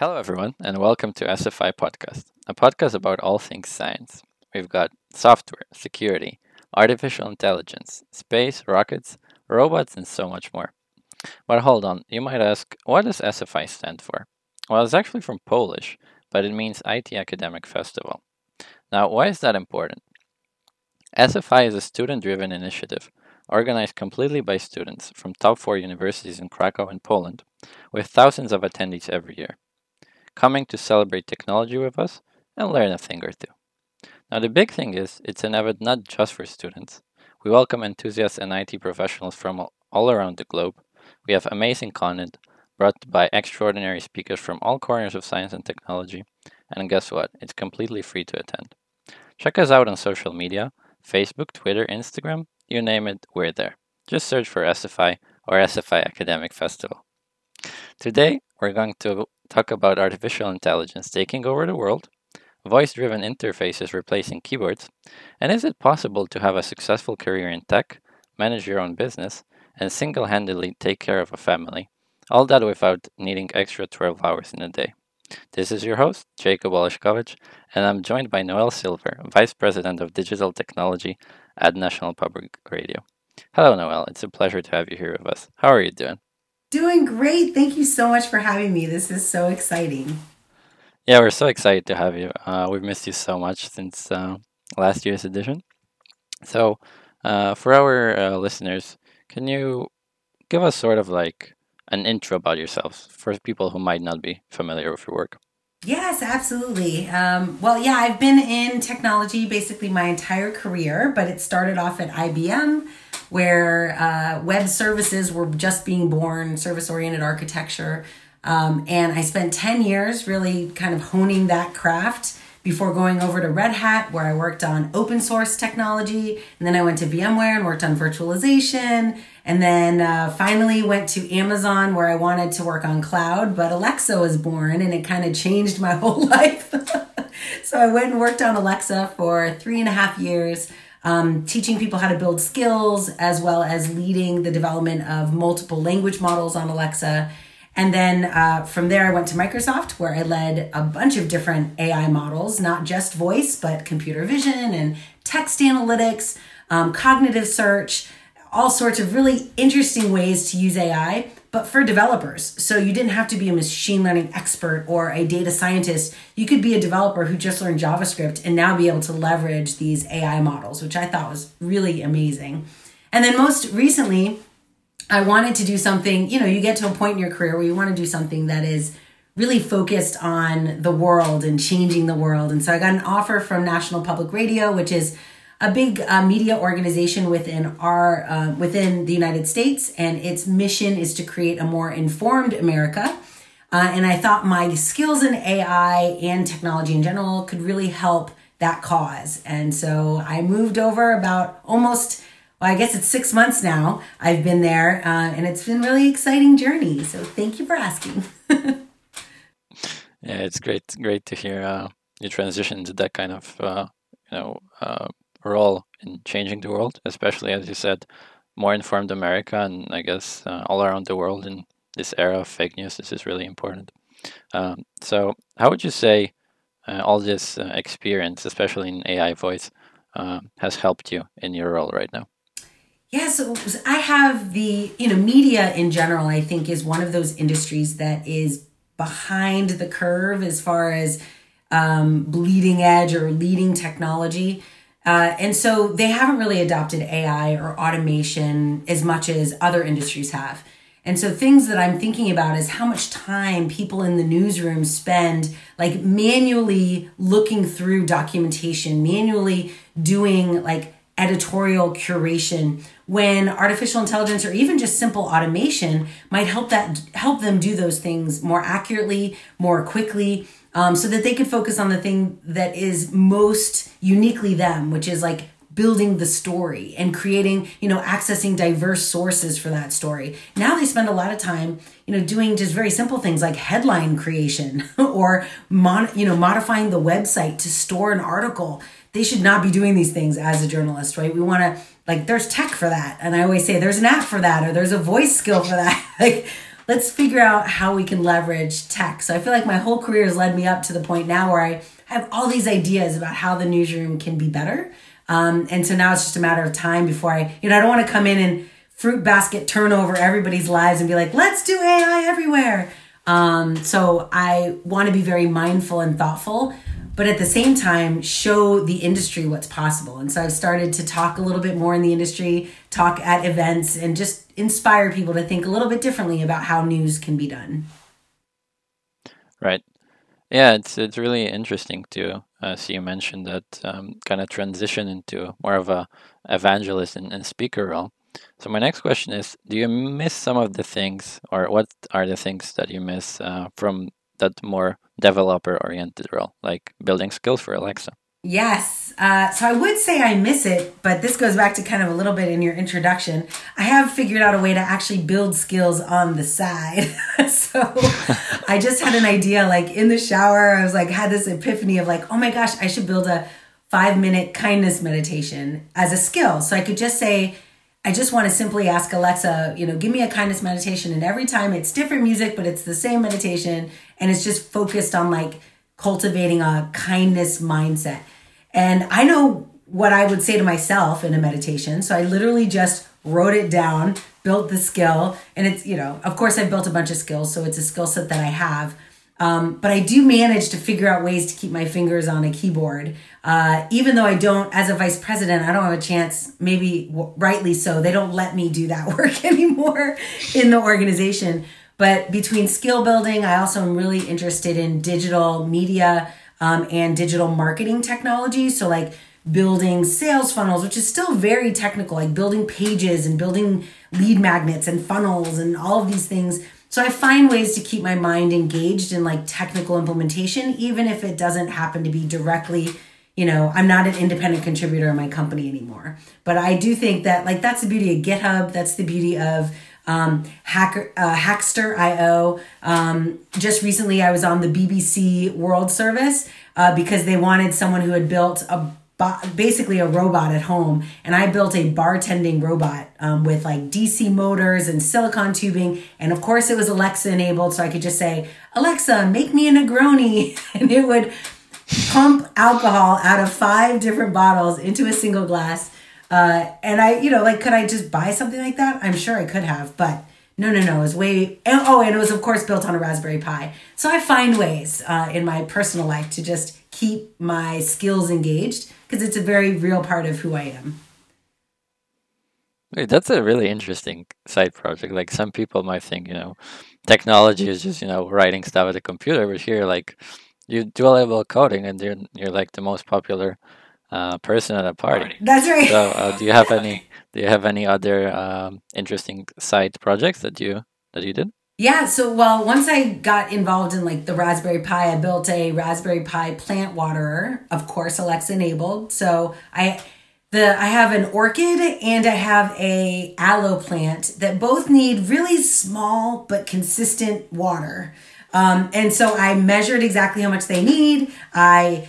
Hello, everyone, and welcome to SFI Podcast, a podcast about all things science. We've got software, security, artificial intelligence, space, rockets, robots, and so much more. But hold on, you might ask, what does SFI stand for? Well, it's actually from Polish, but it means IT Academic Festival. Now, why is that important? SFI is a student driven initiative organized completely by students from top four universities in Krakow and Poland, with thousands of attendees every year, coming to celebrate technology with us and learn a thing or two. Now, the big thing is, it's an event not just for students. We welcome enthusiasts and IT professionals from all around the globe. We have amazing content brought by extraordinary speakers from all corners of science and technology. And guess what? It's completely free to attend. Check us out on social media Facebook, Twitter, Instagram, you name it, we're there. Just search for SFI or SFI Academic Festival. Today, we're going to talk about artificial intelligence taking over the world, voice driven interfaces replacing keyboards, and is it possible to have a successful career in tech, manage your own business, and single handedly take care of a family? All that without needing extra 12 hours in a day. This is your host, Jacob Oleszkowicz, and I'm joined by Noelle Silver, Vice President of Digital Technology at National Public Radio. Hello, Noelle. It's a pleasure to have you here with us. How are you doing? Doing great. Thank you so much for having me. This is so exciting. Yeah, we're so excited to have you. Uh, we've missed you so much since uh, last year's edition. So, uh, for our uh, listeners, can you give us sort of like an intro about yourself for people who might not be familiar with your work? Yes, absolutely. Um, well, yeah, I've been in technology basically my entire career, but it started off at IBM, where uh, web services were just being born, service oriented architecture. Um, and I spent 10 years really kind of honing that craft before going over to Red Hat, where I worked on open source technology. And then I went to VMware and worked on virtualization. And then uh, finally went to Amazon, where I wanted to work on cloud. But Alexa was born and it kind of changed my whole life. so I went and worked on Alexa for three and a half years. Um, teaching people how to build skills as well as leading the development of multiple language models on Alexa. And then uh, from there, I went to Microsoft where I led a bunch of different AI models, not just voice, but computer vision and text analytics, um, cognitive search, all sorts of really interesting ways to use AI, but for developers. So you didn't have to be a machine learning expert or a data scientist. You could be a developer who just learned JavaScript and now be able to leverage these AI models, which I thought was really amazing. And then most recently, I wanted to do something, you know, you get to a point in your career where you want to do something that is really focused on the world and changing the world. And so I got an offer from National Public Radio, which is a big uh, media organization within our uh, within the United States, and its mission is to create a more informed America. Uh, and I thought my skills in AI and technology in general could really help that cause. And so I moved over about almost well, I guess it's six months now I've been there, uh, and it's been really exciting journey. So thank you for asking. yeah, it's great, great to hear uh, you transition to that kind of uh, you know role in changing the world, especially as you said, more informed America, and I guess uh, all around the world in this era of fake news. This is really important. Um, so, how would you say uh, all this experience, especially in AI voice, has helped you in your role right now? Yeah, so I have the, you know, media in general, I think is one of those industries that is behind the curve as far as um, bleeding edge or leading technology. Uh, and so they haven't really adopted AI or automation as much as other industries have. And so things that I'm thinking about is how much time people in the newsroom spend like manually looking through documentation, manually doing like editorial curation when artificial intelligence or even just simple automation might help that help them do those things more accurately more quickly um, so that they could focus on the thing that is most uniquely them which is like building the story and creating you know accessing diverse sources for that story now they spend a lot of time you know doing just very simple things like headline creation or mon- you know modifying the website to store an article they should not be doing these things as a journalist, right? We want to like there's tech for that, and I always say there's an app for that, or there's a voice skill for that. like let's figure out how we can leverage tech. So I feel like my whole career has led me up to the point now where I have all these ideas about how the newsroom can be better. Um, and so now it's just a matter of time before I, you know, I don't want to come in and fruit basket turn over everybody's lives and be like, let's do AI everywhere. Um, so I want to be very mindful and thoughtful, but at the same time, show the industry what's possible. And so I've started to talk a little bit more in the industry, talk at events, and just inspire people to think a little bit differently about how news can be done. Right. Yeah, it's it's really interesting to uh, see you mention that um, kind of transition into more of a evangelist and, and speaker role. So my next question is: Do you miss some of the things, or what are the things that you miss uh, from that more developer-oriented role, like building skills for Alexa? Yes. Uh, so I would say I miss it, but this goes back to kind of a little bit in your introduction. I have figured out a way to actually build skills on the side. so I just had an idea like in the shower, I was like, had this epiphany of like, oh my gosh, I should build a five minute kindness meditation as a skill. So I could just say, I just want to simply ask Alexa, you know, give me a kindness meditation. And every time it's different music, but it's the same meditation. And it's just focused on like cultivating a kindness mindset. And I know what I would say to myself in a meditation. So I literally just wrote it down, built the skill. And it's, you know, of course, I've built a bunch of skills. So it's a skill set that I have. Um, but I do manage to figure out ways to keep my fingers on a keyboard. Uh, even though I don't, as a vice president, I don't have a chance, maybe w- rightly so, they don't let me do that work anymore in the organization. But between skill building, I also am really interested in digital media um, and digital marketing technology. So, like building sales funnels, which is still very technical, like building pages and building lead magnets and funnels and all of these things so I find ways to keep my mind engaged in like technical implementation, even if it doesn't happen to be directly, you know, I'm not an independent contributor in my company anymore. But I do think that like that's the beauty of GitHub. That's the beauty of um, Hacker, uh, Hackster.io. Um, just recently, I was on the BBC World Service uh, because they wanted someone who had built a basically a robot at home and i built a bartending robot um, with like dc motors and silicon tubing and of course it was alexa enabled so i could just say alexa make me a negroni and it would pump alcohol out of five different bottles into a single glass uh, and i you know like could i just buy something like that i'm sure i could have but no, no, no. It was way. Oh, and it was, of course, built on a Raspberry Pi. So I find ways uh, in my personal life to just keep my skills engaged because it's a very real part of who I am. Wait, that's a really interesting side project. Like some people might think, you know, technology is just, you know, writing stuff at a computer, but here, like, you do a level of coding and you're, you're like the most popular uh, person at a party. That's right. So, uh, do you have any do you have any other um, interesting side projects that you that you did? Yeah, so well, once I got involved in like the Raspberry Pi, I built a Raspberry Pi plant waterer, of course, Alexa enabled. So I the I have an orchid and I have a aloe plant that both need really small but consistent water. Um, and so I measured exactly how much they need. I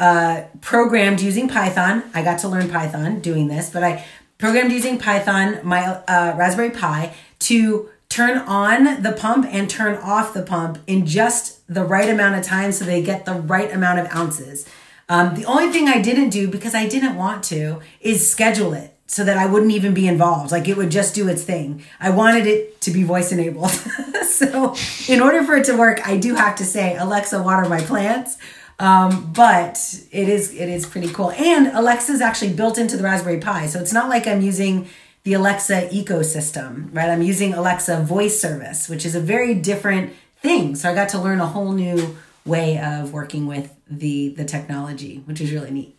uh, programmed using Python. I got to learn Python doing this, but I programmed using Python my uh, Raspberry Pi to turn on the pump and turn off the pump in just the right amount of time so they get the right amount of ounces. Um, the only thing I didn't do because I didn't want to is schedule it so that I wouldn't even be involved. Like it would just do its thing. I wanted it to be voice enabled. so, in order for it to work, I do have to say, Alexa, water my plants um, but it is it is pretty cool. And Alexa is actually built into the Raspberry Pi, so it's not like I'm using the Alexa ecosystem, right? I'm using Alexa voice service, which is a very different thing. So I got to learn a whole new way of working with the the technology, which is really neat.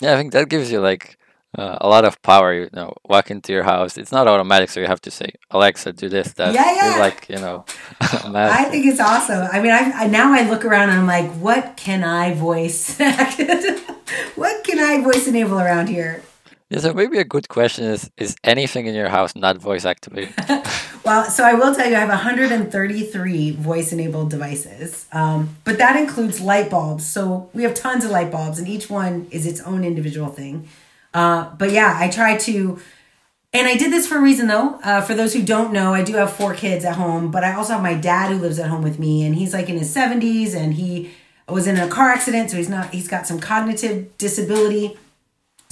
Yeah, I think that gives you like uh, a lot of power. You know, walk into your house. It's not automatic, so you have to say, "Alexa, do this." That yeah, yeah. like you know. I think it's awesome. I mean, I, I now I look around and I'm like, what can I voice? what can I voice enable around here? Yeah, so maybe a good question is: Is anything in your house not voice activated? well, so I will tell you, I have 133 voice enabled devices, um, but that includes light bulbs. So we have tons of light bulbs, and each one is its own individual thing. Uh, but yeah, I try to And I did this for a reason though. Uh, for those who don't know, I do have four kids at home, but I also have my dad who lives at home with me, and he's like in his 70s and he was in a car accident, so he's not, he's got some cognitive disability.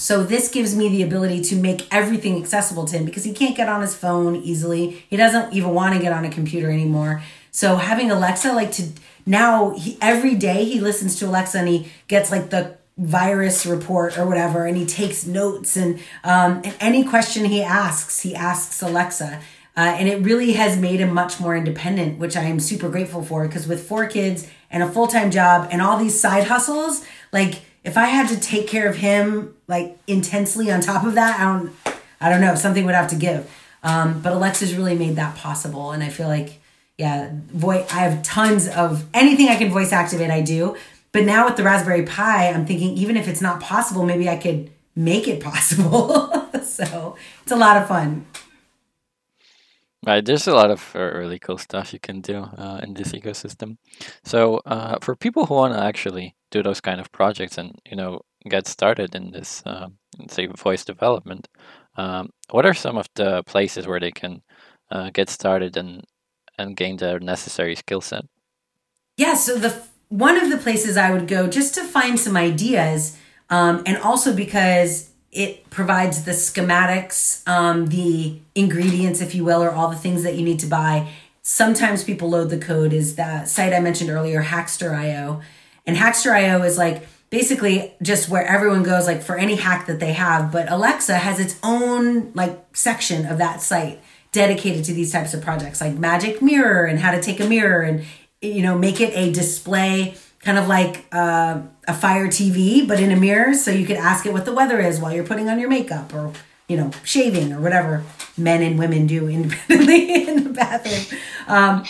So this gives me the ability to make everything accessible to him because he can't get on his phone easily. He doesn't even want to get on a computer anymore. So having Alexa, like to now, he, every day he listens to Alexa and he gets like the virus report or whatever, and he takes notes and um, and any question he asks, he asks Alexa. Uh, and it really has made him much more independent, which I am super grateful for. Because with four kids and a full time job and all these side hustles, like if I had to take care of him like intensely on top of that, I don't, I don't know, something would have to give. Um, but Alexa's really made that possible, and I feel like, yeah, voice. I have tons of anything I can voice activate, I do. But now with the Raspberry Pi, I'm thinking even if it's not possible, maybe I could make it possible. so it's a lot of fun. Right, there's a lot of uh, really cool stuff you can do uh, in this ecosystem. So, uh, for people who want to actually do those kind of projects and you know get started in this, uh, say, voice development, um, what are some of the places where they can uh, get started and and gain the necessary skill set? Yeah, so the one of the places I would go just to find some ideas, um, and also because it provides the schematics, um, the ingredients, if you will, or all the things that you need to buy. Sometimes people load the code is that site I mentioned earlier, Hackster.io. And Hackster.io is like basically just where everyone goes like for any hack that they have, but Alexa has its own like section of that site dedicated to these types of projects like magic mirror and how to take a mirror and you know make it a display kind of like uh, a fire TV, but in a mirror, so you could ask it what the weather is while you're putting on your makeup or you know shaving or whatever men and women do independently in the bathroom. Um,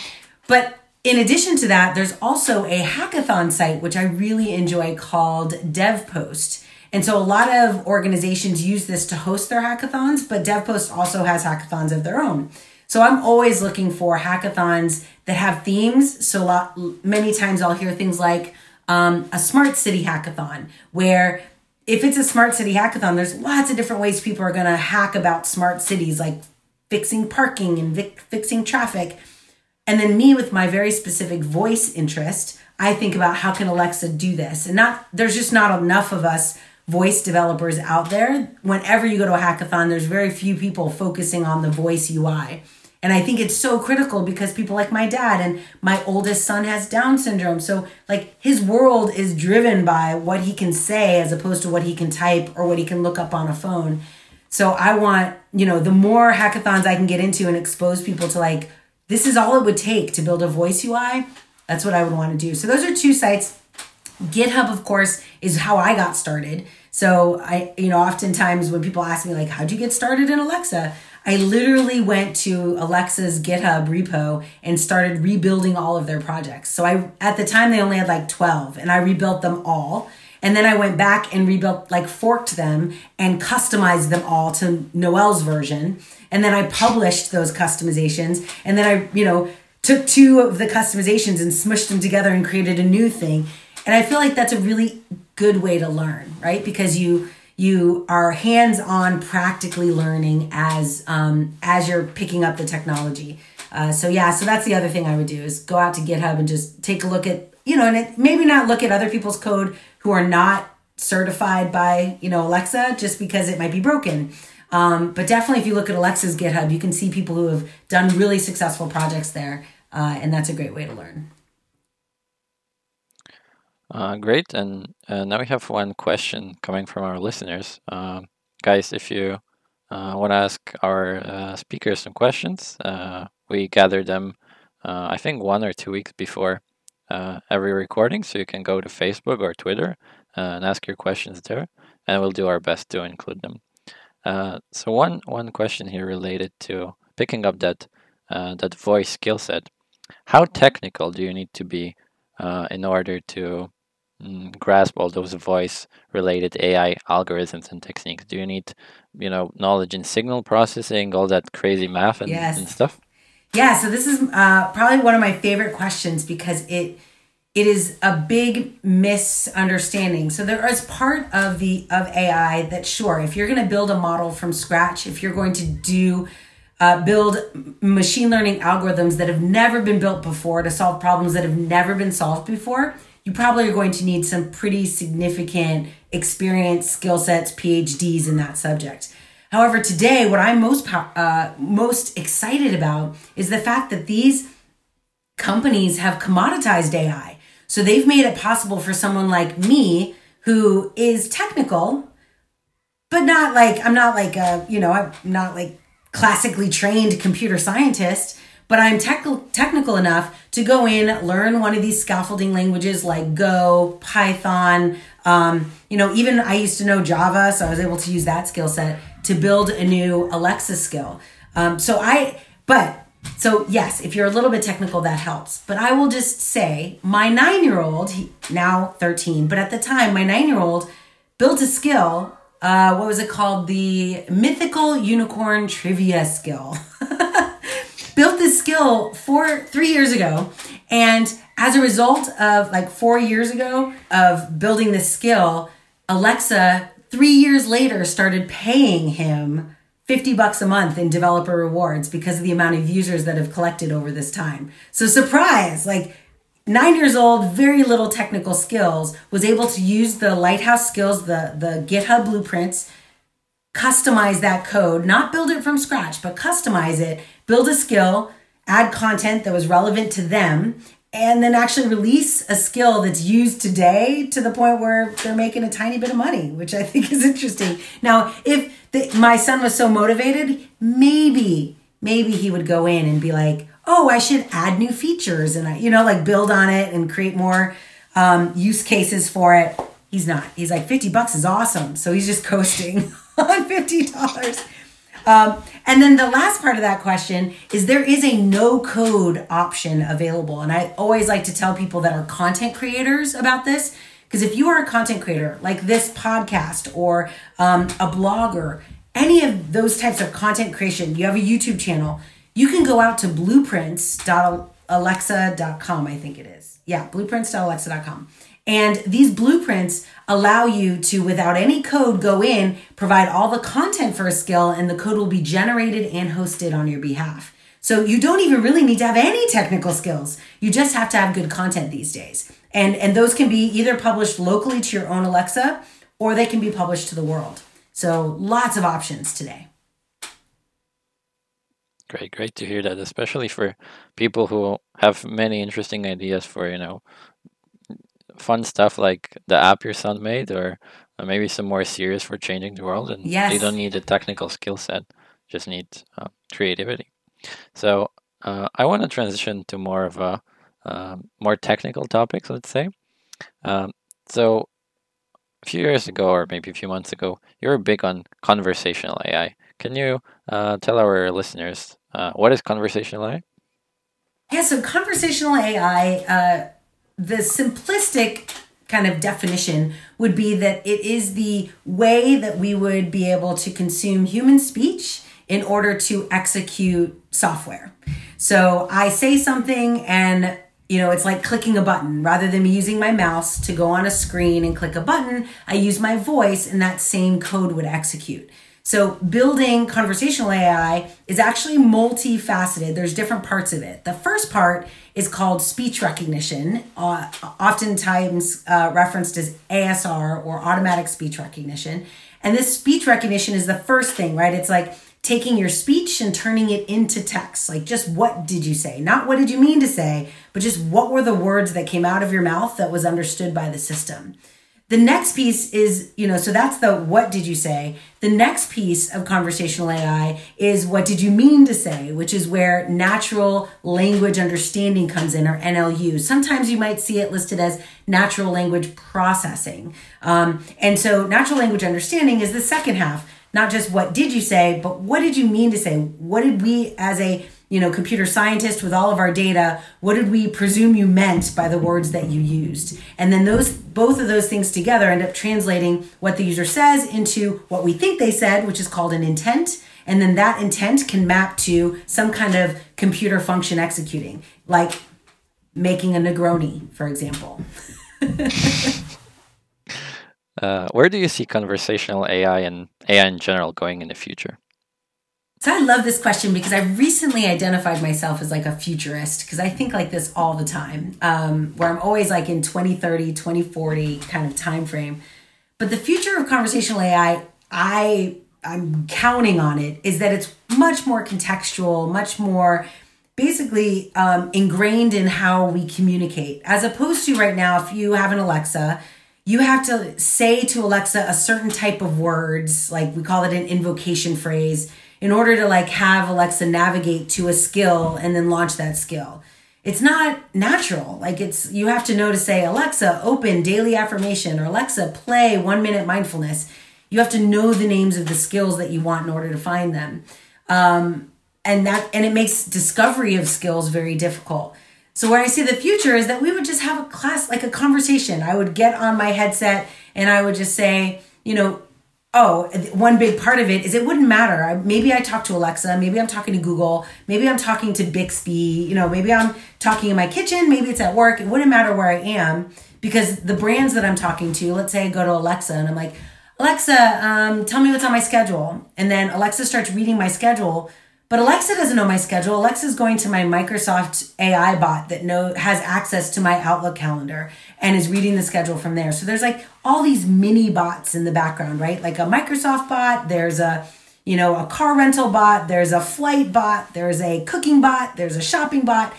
but in addition to that, there's also a hackathon site which I really enjoy called DevPost. And so a lot of organizations use this to host their hackathons, but DevPost also has hackathons of their own. So I'm always looking for hackathons that have themes. So a lot, many times I'll hear things like um, a smart city hackathon, where if it's a smart city hackathon, there's lots of different ways people are going to hack about smart cities, like fixing parking and vic- fixing traffic. And then me with my very specific voice interest, I think about how can Alexa do this? And not there's just not enough of us voice developers out there. Whenever you go to a hackathon, there's very few people focusing on the voice UI. And I think it's so critical because people like my dad and my oldest son has Down syndrome. So, like, his world is driven by what he can say as opposed to what he can type or what he can look up on a phone. So, I want, you know, the more hackathons I can get into and expose people to, like, this is all it would take to build a voice UI, that's what I would want to do. So, those are two sites. GitHub, of course, is how I got started. So, I, you know, oftentimes when people ask me, like, how'd you get started in Alexa? I literally went to Alexa's GitHub repo and started rebuilding all of their projects. So I at the time they only had like 12 and I rebuilt them all. And then I went back and rebuilt like forked them and customized them all to Noelle's version. And then I published those customizations and then I, you know, took two of the customizations and smushed them together and created a new thing. And I feel like that's a really good way to learn, right? Because you you are hands-on practically learning as um, as you're picking up the technology uh, so yeah so that's the other thing i would do is go out to github and just take a look at you know and it, maybe not look at other people's code who are not certified by you know alexa just because it might be broken um, but definitely if you look at alexa's github you can see people who have done really successful projects there uh, and that's a great way to learn uh, great. And uh, now we have one question coming from our listeners. Uh, guys, if you uh, want to ask our uh, speakers some questions, we gather them, I think, one or two weeks before every recording. So you can go to Facebook or Twitter and ask your questions there, and we'll do our best to include them. So one one question here related to picking up that that voice skill set. How technical do you need to be uh, in order to mm, grasp all those voice related AI algorithms and techniques? Do you need, you know, knowledge in signal processing, all that crazy math and, yes. and stuff? Yeah, so this is uh, probably one of my favorite questions because it it is a big misunderstanding. So there is part of the of AI that sure, if you're going to build a model from scratch, if you're going to do uh, build machine learning algorithms that have never been built before to solve problems that have never been solved before, you probably are going to need some pretty significant experience, skill sets, PhDs in that subject. However, today, what I'm most uh, most excited about is the fact that these companies have commoditized AI. So they've made it possible for someone like me who is technical, but not like I'm not like a you know I'm not like classically trained computer scientist but I'm tech- technical enough to go in, learn one of these scaffolding languages like Go, Python. Um, you know, even I used to know Java, so I was able to use that skill set to build a new Alexa skill. Um, so I, but so yes, if you're a little bit technical, that helps. But I will just say, my nine-year-old, now 13, but at the time, my nine-year-old built a skill. Uh, what was it called? The mythical unicorn trivia skill. built this skill four, three years ago. And as a result of like four years ago of building this skill, Alexa, three years later, started paying him 50 bucks a month in developer rewards because of the amount of users that have collected over this time. So, surprise, like nine years old, very little technical skills, was able to use the Lighthouse skills, the, the GitHub blueprints customize that code, not build it from scratch, but customize it, build a skill, add content that was relevant to them, and then actually release a skill that's used today to the point where they're making a tiny bit of money, which I think is interesting. Now, if the, my son was so motivated, maybe, maybe he would go in and be like, oh, I should add new features and I, you know, like build on it and create more um, use cases for it. He's not. He's like, 50 bucks is awesome. So he's just coasting on $50. Um, and then the last part of that question is there is a no code option available. And I always like to tell people that are content creators about this. Because if you are a content creator like this podcast or um, a blogger, any of those types of content creation, you have a YouTube channel, you can go out to blueprints.alexa.com, I think it is. Yeah, blueprints.alexa.com. And these blueprints allow you to, without any code, go in, provide all the content for a skill, and the code will be generated and hosted on your behalf. So you don't even really need to have any technical skills. You just have to have good content these days. And, and those can be either published locally to your own Alexa or they can be published to the world. So lots of options today. Great, great to hear that, especially for people who have many interesting ideas for, you know, fun stuff like the app your son made, or uh, maybe some more serious for changing the world. And yes. you don't need a technical skill set; just need uh, creativity. So uh, I want to transition to more of a uh, more technical topics. Let's say. Um, so a few years ago, or maybe a few months ago, you were big on conversational AI. Can you uh, tell our listeners uh, what is conversational AI? Yeah, so conversational AI the simplistic kind of definition would be that it is the way that we would be able to consume human speech in order to execute software. So I say something and you know, it's like clicking a button. Rather than me using my mouse to go on a screen and click a button, I use my voice and that same code would execute. So, building conversational AI is actually multifaceted. There's different parts of it. The first part is called speech recognition, uh, oftentimes uh, referenced as ASR or automatic speech recognition. And this speech recognition is the first thing, right? It's like taking your speech and turning it into text. Like, just what did you say? Not what did you mean to say, but just what were the words that came out of your mouth that was understood by the system. The next piece is, you know, so that's the what did you say? The next piece of conversational AI is what did you mean to say, which is where natural language understanding comes in, or NLU. Sometimes you might see it listed as natural language processing. Um, and so natural language understanding is the second half, not just what did you say, but what did you mean to say? What did we as a you know, computer scientist with all of our data, what did we presume you meant by the words that you used? And then those both of those things together end up translating what the user says into what we think they said, which is called an intent. And then that intent can map to some kind of computer function executing. Like making a Negroni, for example. uh, where do you see conversational AI and AI in general going in the future? So I love this question because I recently identified myself as like a futurist because I think like this all the time, um, where I'm always like in 2030, 2040 kind of time frame. But the future of conversational AI, I I'm counting on it, is that it's much more contextual, much more basically um, ingrained in how we communicate, as opposed to right now, if you have an Alexa, you have to say to Alexa a certain type of words, like we call it an invocation phrase in order to like have Alexa navigate to a skill and then launch that skill. It's not natural. Like it's you have to know to say Alexa open daily affirmation or Alexa play 1 minute mindfulness. You have to know the names of the skills that you want in order to find them. Um, and that and it makes discovery of skills very difficult. So where I see the future is that we would just have a class like a conversation. I would get on my headset and I would just say, you know, oh, one big part of it is it wouldn't matter. I, maybe I talk to Alexa, maybe I'm talking to Google, maybe I'm talking to Bixby, you know, maybe I'm talking in my kitchen, maybe it's at work. It wouldn't matter where I am because the brands that I'm talking to, let's say I go to Alexa and I'm like, Alexa, um, tell me what's on my schedule. And then Alexa starts reading my schedule. But Alexa doesn't know my schedule. Alexa's going to my Microsoft AI bot that know has access to my Outlook calendar and is reading the schedule from there. So there's like all these mini bots in the background, right? Like a Microsoft bot, there's a you know, a car rental bot, there's a flight bot, there's a cooking bot, there's a shopping bot.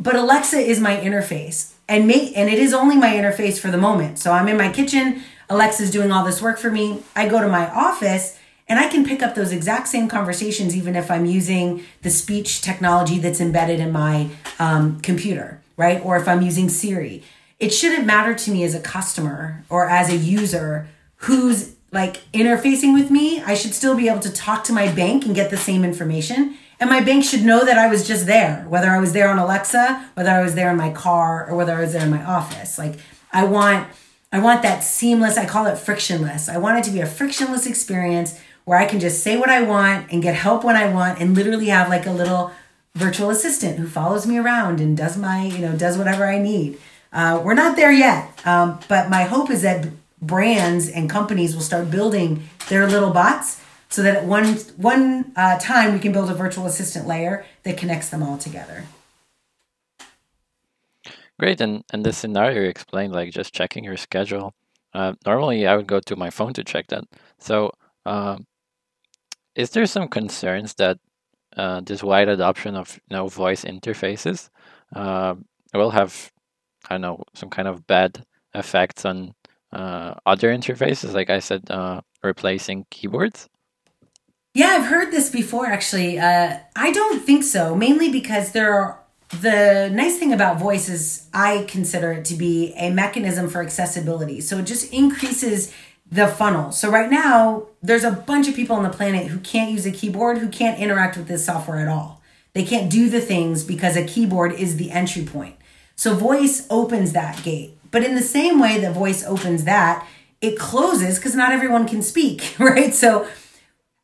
But Alexa is my interface. And and it is only my interface for the moment. So I'm in my kitchen, Alexa's doing all this work for me. I go to my office and I can pick up those exact same conversations even if I'm using the speech technology that's embedded in my um, computer, right? Or if I'm using Siri. It shouldn't matter to me as a customer or as a user who's like interfacing with me. I should still be able to talk to my bank and get the same information. And my bank should know that I was just there, whether I was there on Alexa, whether I was there in my car, or whether I was there in my office. Like I want I want that seamless, I call it frictionless. I want it to be a frictionless experience where I can just say what I want and get help when I want and literally have like a little virtual assistant who follows me around and does my, you know, does whatever I need. Uh, we're not there yet, um, but my hope is that brands and companies will start building their little bots so that at one one uh, time we can build a virtual assistant layer that connects them all together. Great, and and the scenario you explained, like just checking your schedule. Uh, normally, I would go to my phone to check that. So, um, is there some concerns that uh, this wide adoption of know voice interfaces uh, will have I don't know some kind of bad effects on uh, other interfaces? Like I said, uh, replacing keyboards. Yeah, I've heard this before. Actually, uh, I don't think so. Mainly because there are the nice thing about voice is I consider it to be a mechanism for accessibility. So it just increases the funnel. So right now, there's a bunch of people on the planet who can't use a keyboard, who can't interact with this software at all. They can't do the things because a keyboard is the entry point. So voice opens that gate. But in the same way that voice opens that, it closes because not everyone can speak, right? So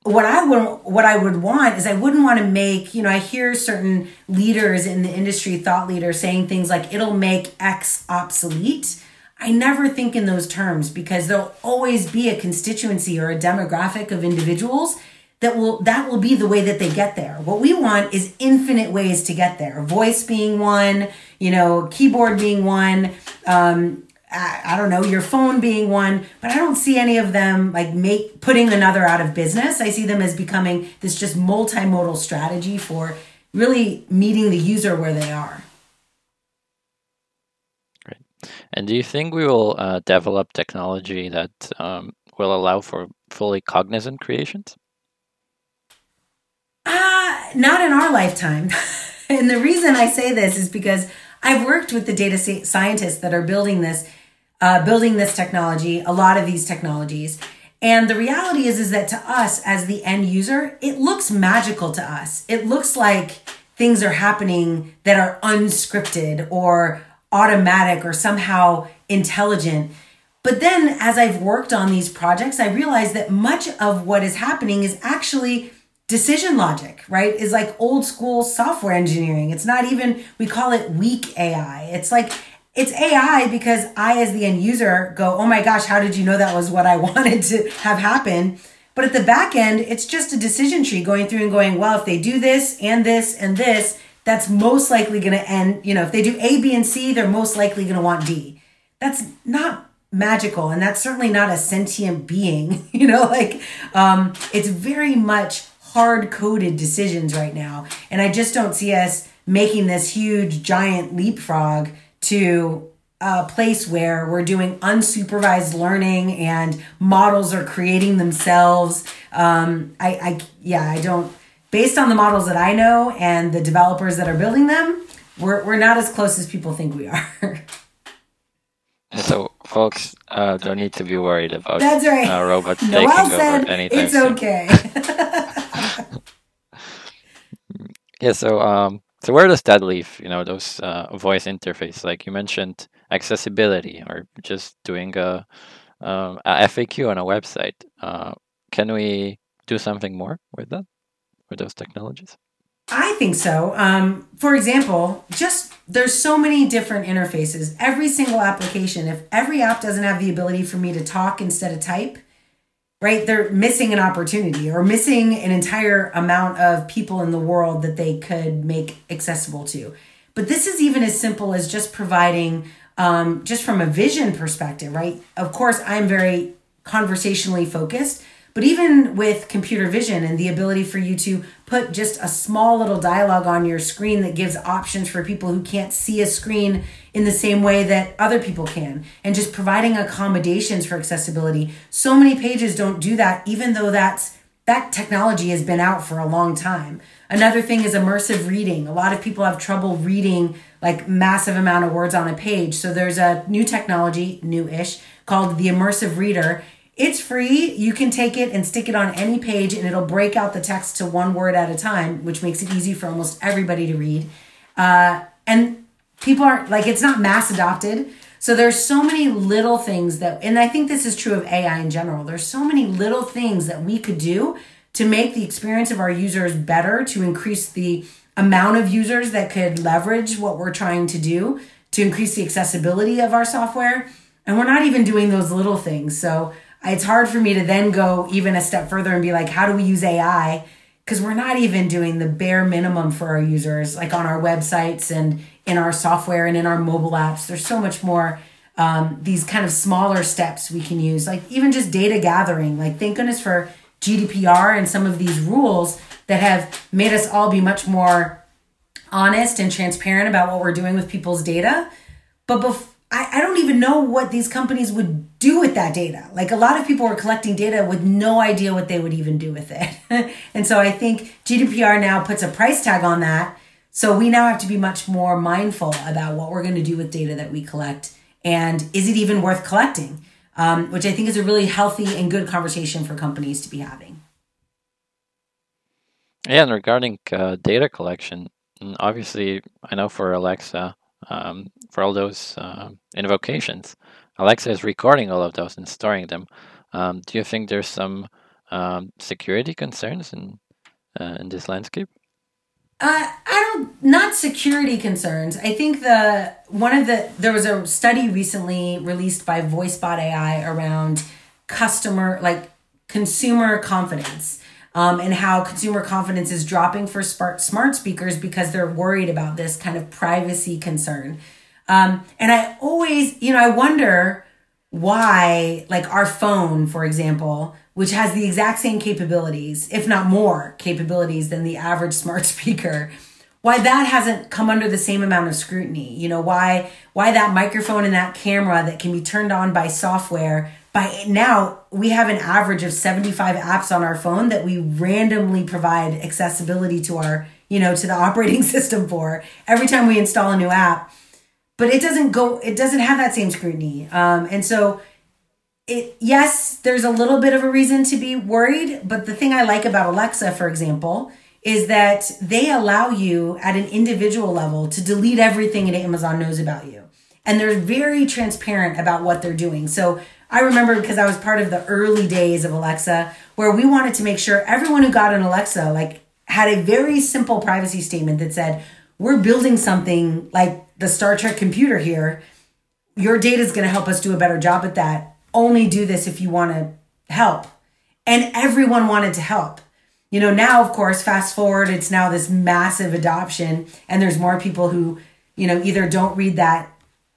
what I would what I would want is I wouldn't want to make, you know, I hear certain leaders in the industry, thought leaders saying things like it'll make X obsolete I never think in those terms because there'll always be a constituency or a demographic of individuals that will that will be the way that they get there. What we want is infinite ways to get there. Voice being one, you know, keyboard being one, um, I, I don't know, your phone being one, but I don't see any of them like make putting another out of business. I see them as becoming this just multimodal strategy for really meeting the user where they are. And do you think we will uh, develop technology that um, will allow for fully cognizant creations? Uh, not in our lifetime. and the reason I say this is because I've worked with the data scientists that are building this, uh, building this technology, a lot of these technologies. And the reality is, is that to us as the end user, it looks magical to us. It looks like things are happening that are unscripted or automatic or somehow intelligent. But then as I've worked on these projects, I realized that much of what is happening is actually decision logic, right? Is like old school software engineering. It's not even, we call it weak AI. It's like, it's AI because I, as the end user, go, oh my gosh, how did you know that was what I wanted to have happen? But at the back end, it's just a decision tree going through and going, well, if they do this and this and this, that's most likely going to end, you know, if they do A, B, and C, they're most likely going to want D. That's not magical and that's certainly not a sentient being, you know, like um it's very much hard coded decisions right now. And I just don't see us making this huge giant leapfrog to a place where we're doing unsupervised learning and models are creating themselves. Um, I, I, yeah, I don't, based on the models that I know and the developers that are building them, we're, we're not as close as people think we are. so, folks, uh, don't need to be worried about That's right. uh, robots taking over anything. It's soon. okay. Yeah, so um, so where does that leave? You know, those uh, voice interface, like you mentioned, accessibility or just doing a, um, a FAQ on a website. Uh, can we do something more with that, with those technologies? I think so. Um, for example, just there's so many different interfaces. Every single application, if every app doesn't have the ability for me to talk instead of type, right, they're missing an opportunity or missing an entire amount of people in the world that they could make accessible to. But this is even as simple as just providing, um, just from a vision perspective, right? Of course, I'm very conversationally focused, but even with computer vision and the ability for you to put just a small little dialogue on your screen that gives options for people who can't see a screen in the same way that other people can, and just providing accommodations for accessibility. So many pages don't do that, even though that's that technology has been out for a long time. Another thing is immersive reading. A lot of people have trouble reading like massive amount of words on a page. So there's a new technology, new-ish, called the immersive reader it's free. You can take it and stick it on any page and it'll break out the text to one word at a time, which makes it easy for almost everybody to read. Uh, and people aren't like, it's not mass adopted. So there's so many little things that, and I think this is true of AI in general. There's so many little things that we could do to make the experience of our users better, to increase the amount of users that could leverage what we're trying to do, to increase the accessibility of our software. And we're not even doing those little things. So it's hard for me to then go even a step further and be like, how do we use AI? Because we're not even doing the bare minimum for our users, like on our websites and in our software and in our mobile apps. There's so much more um, these kind of smaller steps we can use, like even just data gathering. Like, thank goodness for GDPR and some of these rules that have made us all be much more honest and transparent about what we're doing with people's data. But before I, I don't even know what these companies would do with that data. Like a lot of people are collecting data with no idea what they would even do with it. and so I think GDPR now puts a price tag on that. So we now have to be much more mindful about what we're going to do with data that we collect and is it even worth collecting? Um, which I think is a really healthy and good conversation for companies to be having. Yeah, and regarding uh, data collection, obviously, I know for Alexa, um, for all those uh, invocations. Alexa is recording all of those and storing them. Um, do you think there's some um, security concerns in uh, in this landscape? Uh, I don't not security concerns. I think the one of the there was a study recently released by VoiceBot AI around customer like consumer confidence um, and how consumer confidence is dropping for smart, smart speakers because they're worried about this kind of privacy concern. Um, and I always, you know, I wonder why, like our phone, for example, which has the exact same capabilities, if not more capabilities than the average smart speaker, why that hasn't come under the same amount of scrutiny. You know, why why that microphone and that camera that can be turned on by software by now we have an average of 75 apps on our phone that we randomly provide accessibility to our you know to the operating system for every time we install a new app but it doesn't go it doesn't have that same scrutiny. Um, and so it yes there's a little bit of a reason to be worried but the thing i like about alexa for example is that they allow you at an individual level to delete everything that amazon knows about you. And they're very transparent about what they're doing. So I remember because I was part of the early days of Alexa where we wanted to make sure everyone who got an Alexa like had a very simple privacy statement that said, "We're building something like the Star Trek computer here. Your data is going to help us do a better job at that. Only do this if you want to help." And everyone wanted to help you know now of course fast forward it's now this massive adoption and there's more people who you know either don't read that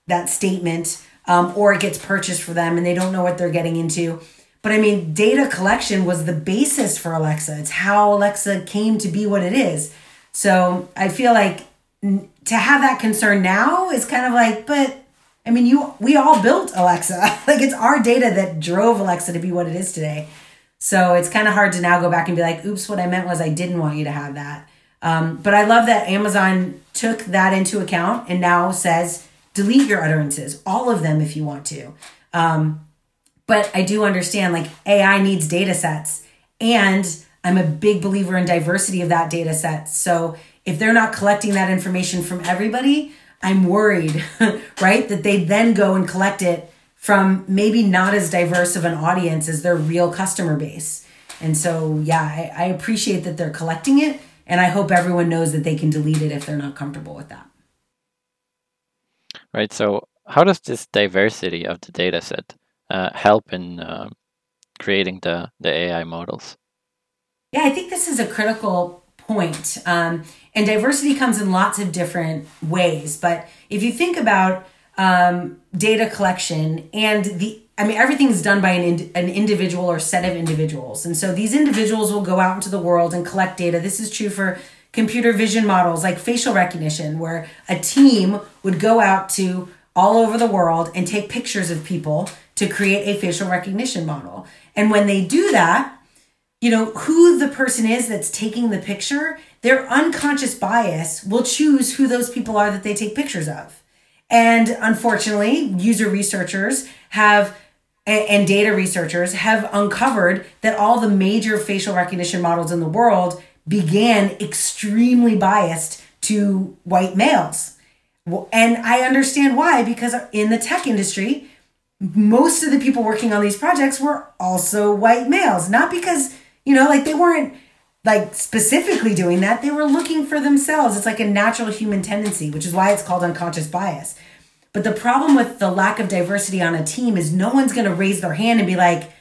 that statement um, or it gets purchased for them and they don't know what they're getting into but i mean data collection was the basis for alexa it's how alexa came to be what it is so i feel like to have that concern now is kind of like but i mean you we all built alexa like it's our data that drove alexa to be what it is today so it's kind of hard to now go back and be like, oops, what I meant was I didn't want you to have that. Um, but I love that Amazon took that into account and now says, delete your utterances, all of them if you want to. Um, but I do understand like AI needs data sets. And I'm a big believer in diversity of that data set. So if they're not collecting that information from everybody, I'm worried, right? That they then go and collect it from maybe not as diverse of an audience as their real customer base. And so, yeah, I, I appreciate that they're collecting it. And I hope everyone knows that they can delete it if they're not comfortable with that. Right. So, how does this diversity of the data set uh, help in uh, creating the, the AI models? Yeah, I think this is a critical point. Um, and diversity comes in lots of different ways. But if you think about um, data collection and the I mean, everything's done by an, ind- an individual or set of individuals. And so these individuals will go out into the world and collect data. This is true for computer vision models like facial recognition, where a team would go out to all over the world and take pictures of people to create a facial recognition model. And when they do that, you know, who the person is that's taking the picture, their unconscious bias will choose who those people are that they take pictures of. And unfortunately, user researchers have and data researchers have uncovered that all the major facial recognition models in the world began extremely biased to white males. And I understand why, because in the tech industry, most of the people working on these projects were also white males. Not because, you know, like they weren't like specifically doing that. They were looking for themselves. It's like a natural human tendency, which is why it's called unconscious bias. But the problem with the lack of diversity on a team is no one's going to raise their hand and be like,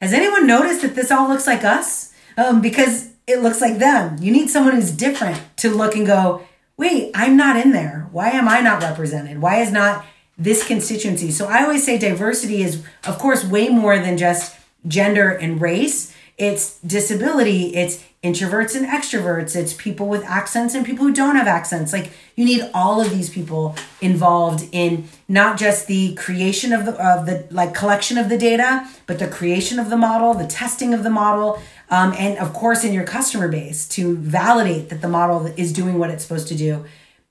has anyone noticed that this all looks like us? Um, because it looks like them. You need someone who's different to look and go, wait, I'm not in there. Why am I not represented? Why is not this constituency? So I always say diversity is, of course, way more than just gender and race. It's disability, it's introverts and extroverts, it's people with accents and people who don't have accents. Like you need all of these people involved in not just the creation of the of the like collection of the data, but the creation of the model, the testing of the model, um, and of course in your customer base to validate that the model is doing what it's supposed to do.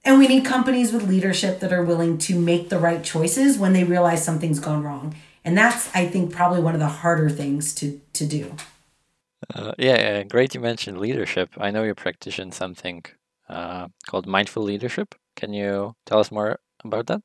And we need companies with leadership that are willing to make the right choices when they realize something's gone wrong. And that's, I think, probably one of the harder things to to do. Uh, yeah, great you mentioned leadership. I know you practice something uh, called mindful leadership. Can you tell us more about that?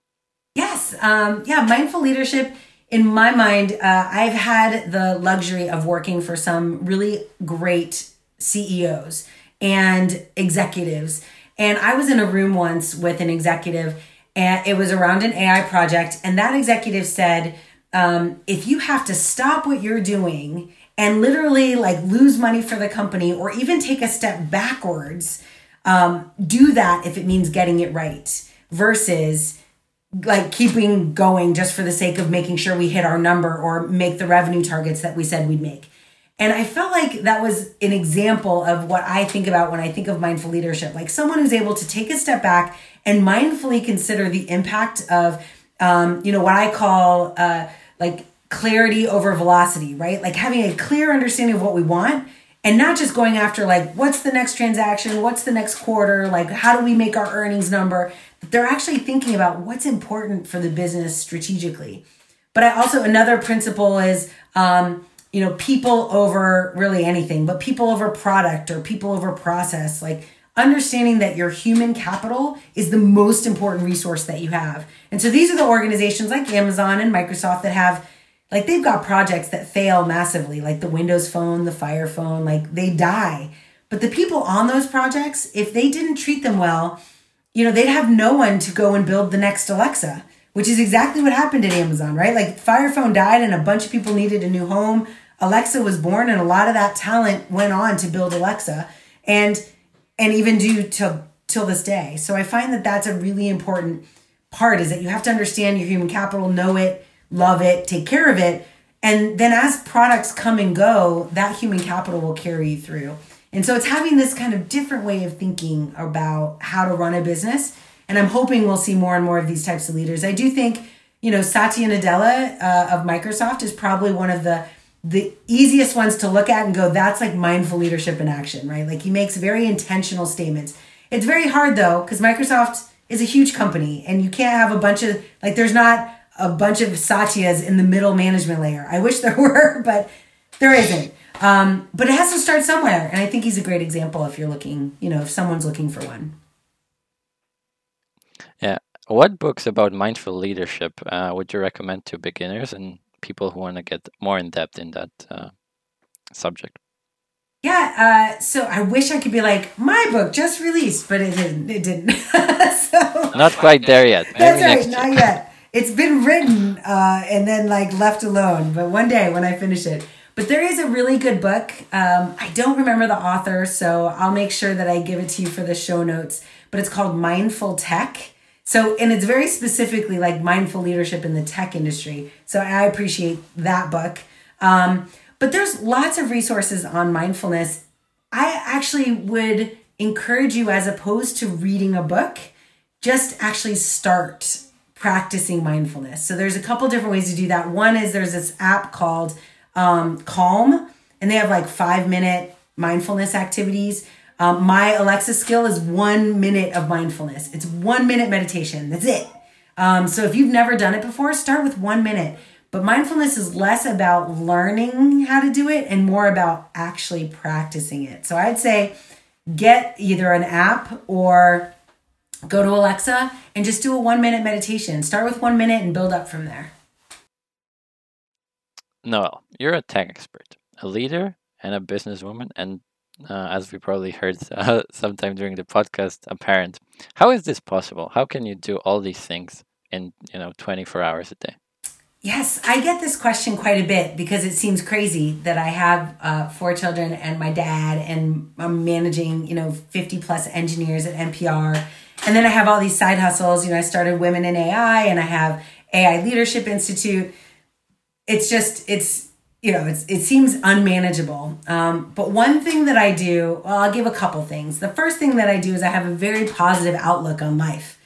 Yes. Um, yeah, mindful leadership. In my mind, uh, I've had the luxury of working for some really great CEOs and executives. And I was in a room once with an executive, and it was around an AI project. And that executive said, um, if you have to stop what you're doing and literally like lose money for the company or even take a step backwards, um, do that if it means getting it right versus like keeping going just for the sake of making sure we hit our number or make the revenue targets that we said we'd make. And I felt like that was an example of what I think about when I think of mindful leadership, like someone who's able to take a step back and mindfully consider the impact of, um, you know, what I call uh, like clarity over velocity, right? Like having a clear understanding of what we want and not just going after like what's the next transaction, what's the next quarter, like how do we make our earnings number? They're actually thinking about what's important for the business strategically. But I also another principle is um, you know, people over really anything, but people over product or people over process, like understanding that your human capital is the most important resource that you have. And so these are the organizations like Amazon and Microsoft that have like they've got projects that fail massively, like the Windows Phone, the Fire Phone, like they die. But the people on those projects, if they didn't treat them well, you know, they'd have no one to go and build the next Alexa, which is exactly what happened at Amazon, right? Like Fire Phone died and a bunch of people needed a new home. Alexa was born and a lot of that talent went on to build Alexa and and even do till till this day. So I find that that's a really important part is that you have to understand your human capital, know it, love it, take care of it, and then as products come and go, that human capital will carry you through. And so it's having this kind of different way of thinking about how to run a business. And I'm hoping we'll see more and more of these types of leaders. I do think, you know, Satya Nadella uh, of Microsoft is probably one of the the easiest ones to look at and go, that's like mindful leadership in action, right? Like he makes very intentional statements. It's very hard though, because Microsoft is a huge company and you can't have a bunch of, like, there's not a bunch of Satyas in the middle management layer. I wish there were, but there isn't. Um, but it has to start somewhere. And I think he's a great example if you're looking, you know, if someone's looking for one. Yeah. What books about mindful leadership uh, would you recommend to beginners and people who want to get more in depth in that uh, subject? Yeah, uh, so I wish I could be like my book just released, but it didn't. It didn't. so, not quite there yet. Maybe that's right, not yet. It's been written uh, and then like left alone, but one day when I finish it. But there is a really good book. Um, I don't remember the author, so I'll make sure that I give it to you for the show notes. But it's called Mindful Tech so, and it's very specifically like mindful leadership in the tech industry. So, I appreciate that book. Um, but there's lots of resources on mindfulness. I actually would encourage you, as opposed to reading a book, just actually start practicing mindfulness. So, there's a couple different ways to do that. One is there's this app called um, Calm, and they have like five minute mindfulness activities um, my Alexa skill is one minute of mindfulness. It's one minute meditation. That's it. Um, so if you've never done it before, start with one minute. But mindfulness is less about learning how to do it and more about actually practicing it. So I'd say get either an app or go to Alexa and just do a one minute meditation. Start with one minute and build up from there. Noelle, you're a tech expert, a leader, and a businesswoman, and uh, as we probably heard uh, sometime during the podcast, apparent. How is this possible? How can you do all these things in you know 24 hours a day? Yes, I get this question quite a bit because it seems crazy that I have uh, four children and my dad, and I'm managing you know 50 plus engineers at NPR, and then I have all these side hustles. You know, I started Women in AI, and I have AI Leadership Institute. It's just it's you know, it's, it seems unmanageable. Um, but one thing that I do, well, I'll give a couple things. The first thing that I do is I have a very positive outlook on life.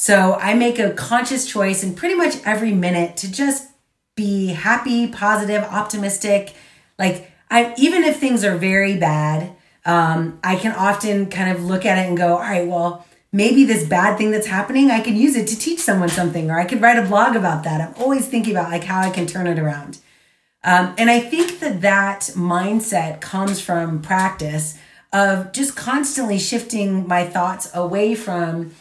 So I make a conscious choice in pretty much every minute to just be happy, positive, optimistic. Like I, even if things are very bad, um, I can often kind of look at it and go, all right, well, maybe this bad thing that's happening, I can use it to teach someone something, or I could write a blog about that. I'm always thinking about like how I can turn it around. Um, and I think that that mindset comes from practice of just constantly shifting my thoughts away from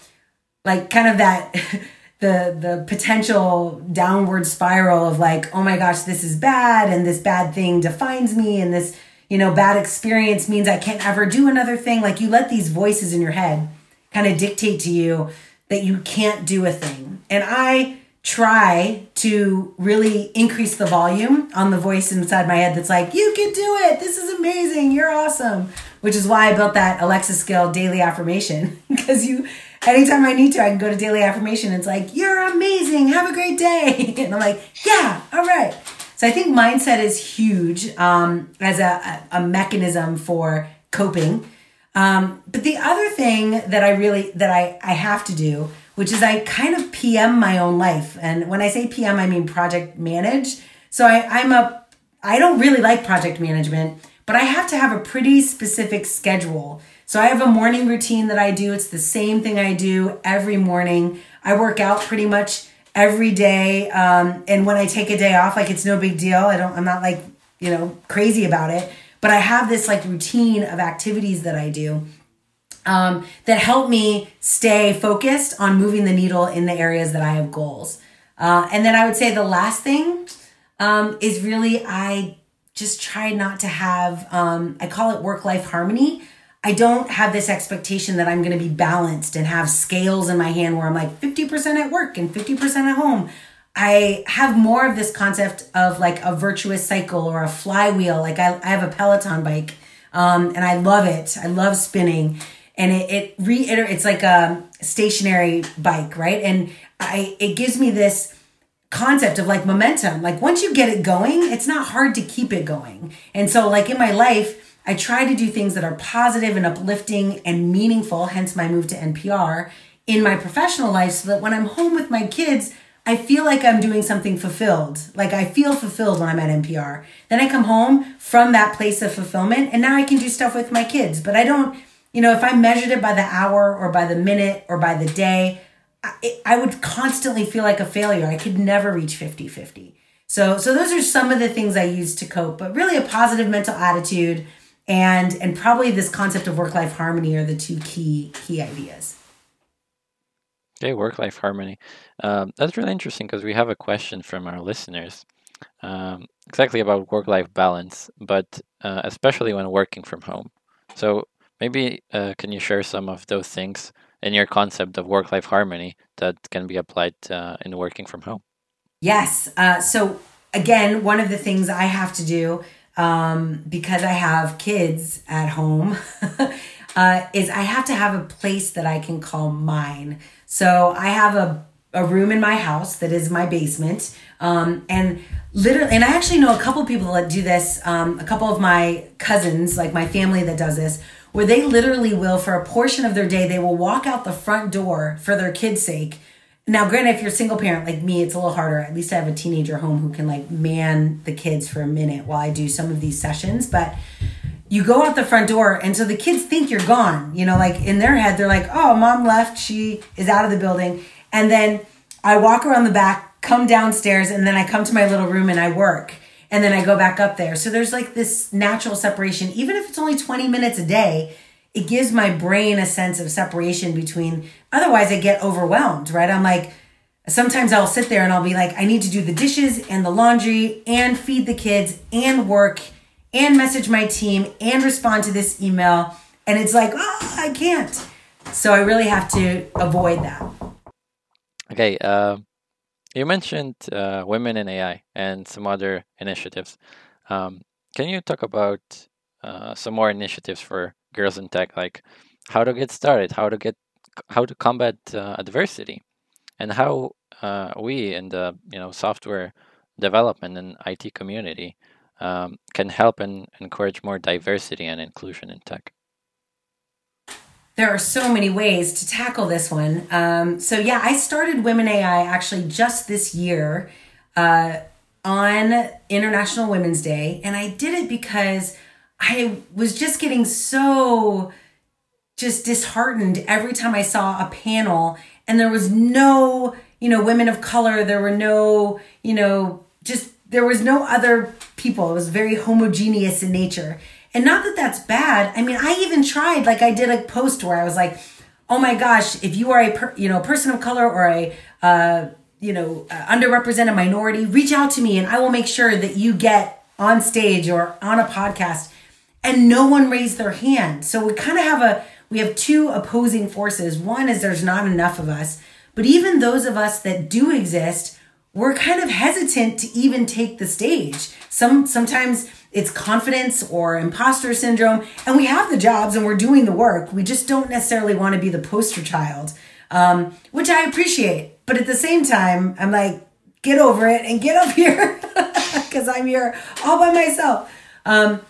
like kind of that the the potential downward spiral of like oh my gosh this is bad and this bad thing defines me and this you know bad experience means I can't ever do another thing like you let these voices in your head kind of dictate to you that you can't do a thing and I try to really increase the volume on the voice inside my head that's like, you can do it. This is amazing. You're awesome. Which is why I built that Alexa skill daily affirmation. because you, anytime I need to, I can go to daily affirmation. It's like, you're amazing. Have a great day. and I'm like, yeah, all right. So I think mindset is huge um, as a, a mechanism for coping. Um, but the other thing that I really, that I, I have to do which is I kind of PM my own life. And when I say PM, I mean project manage. So I, I'm a, I don't really like project management, but I have to have a pretty specific schedule. So I have a morning routine that I do. It's the same thing I do every morning. I work out pretty much every day. Um, and when I take a day off, like it's no big deal. I don't, I'm not like, you know, crazy about it, but I have this like routine of activities that I do um, that help me stay focused on moving the needle in the areas that I have goals. Uh, and then I would say the last thing um, is really I just try not to have, um, I call it work life harmony. I don't have this expectation that I'm going to be balanced and have scales in my hand where I'm like 50% at work and 50% at home. I have more of this concept of like a virtuous cycle or a flywheel. Like I, I have a Peloton bike um, and I love it. I love spinning and it, it reiter it's like a stationary bike, right? And I, it gives me this concept of like momentum. Like once you get it going, it's not hard to keep it going. And so like in my life, I try to do things that are positive and uplifting and meaningful, hence my move to NPR in my professional life so that when I'm home with my kids, I feel like I'm doing something fulfilled. Like I feel fulfilled when I'm at NPR. Then I come home from that place of fulfillment and now I can do stuff with my kids. But I don't, you know, if I measured it by the hour or by the minute or by the day, I, I would constantly feel like a failure. I could never reach 50 50. So, so those are some of the things I use to cope, but really a positive mental attitude and and probably this concept of work life harmony are the two key key ideas. Okay, work life harmony. Um, that's really interesting because we have a question from our listeners um, exactly about work life balance, but uh, especially when working from home. So maybe uh, can you share some of those things in your concept of work life harmony that can be applied uh, in working from home? Yes. Uh, so again, one of the things I have to do um, because I have kids at home. Uh, is I have to have a place that I can call mine. So I have a, a room in my house that is my basement. Um, and literally, and I actually know a couple people that do this, um, a couple of my cousins, like my family that does this, where they literally will, for a portion of their day, they will walk out the front door for their kids' sake. Now, granted, if you're a single parent like me, it's a little harder. At least I have a teenager home who can like man the kids for a minute while I do some of these sessions. But you go out the front door and so the kids think you're gone you know like in their head they're like oh mom left she is out of the building and then i walk around the back come downstairs and then i come to my little room and i work and then i go back up there so there's like this natural separation even if it's only 20 minutes a day it gives my brain a sense of separation between otherwise i get overwhelmed right i'm like sometimes i'll sit there and i'll be like i need to do the dishes and the laundry and feed the kids and work and message my team and respond to this email. And it's like, oh, I can't. So I really have to avoid that. Okay. Uh, you mentioned uh, women in AI and some other initiatives. Um, can you talk about uh, some more initiatives for girls in tech, like how to get started, how to get, how to combat uh, adversity, and how uh, we in the you know software development and IT community um, can help and encourage more diversity and inclusion in tech? There are so many ways to tackle this one. Um, so, yeah, I started Women AI actually just this year uh, on International Women's Day. And I did it because I was just getting so just disheartened every time I saw a panel and there was no, you know, women of color, there were no, you know, just there was no other people. It was very homogeneous in nature. And not that that's bad. I mean, I even tried, like I did a post where I was like, oh my gosh, if you are a, per, you know, person of color or a, uh, you know, uh, underrepresented minority, reach out to me and I will make sure that you get on stage or on a podcast. And no one raised their hand. So we kind of have a, we have two opposing forces. One is there's not enough of us, but even those of us that do exist, we're kind of hesitant to even take the stage. Some sometimes it's confidence or imposter syndrome, and we have the jobs and we're doing the work. We just don't necessarily want to be the poster child, um, which I appreciate. But at the same time, I'm like, get over it and get up here because I'm here all by myself. Um,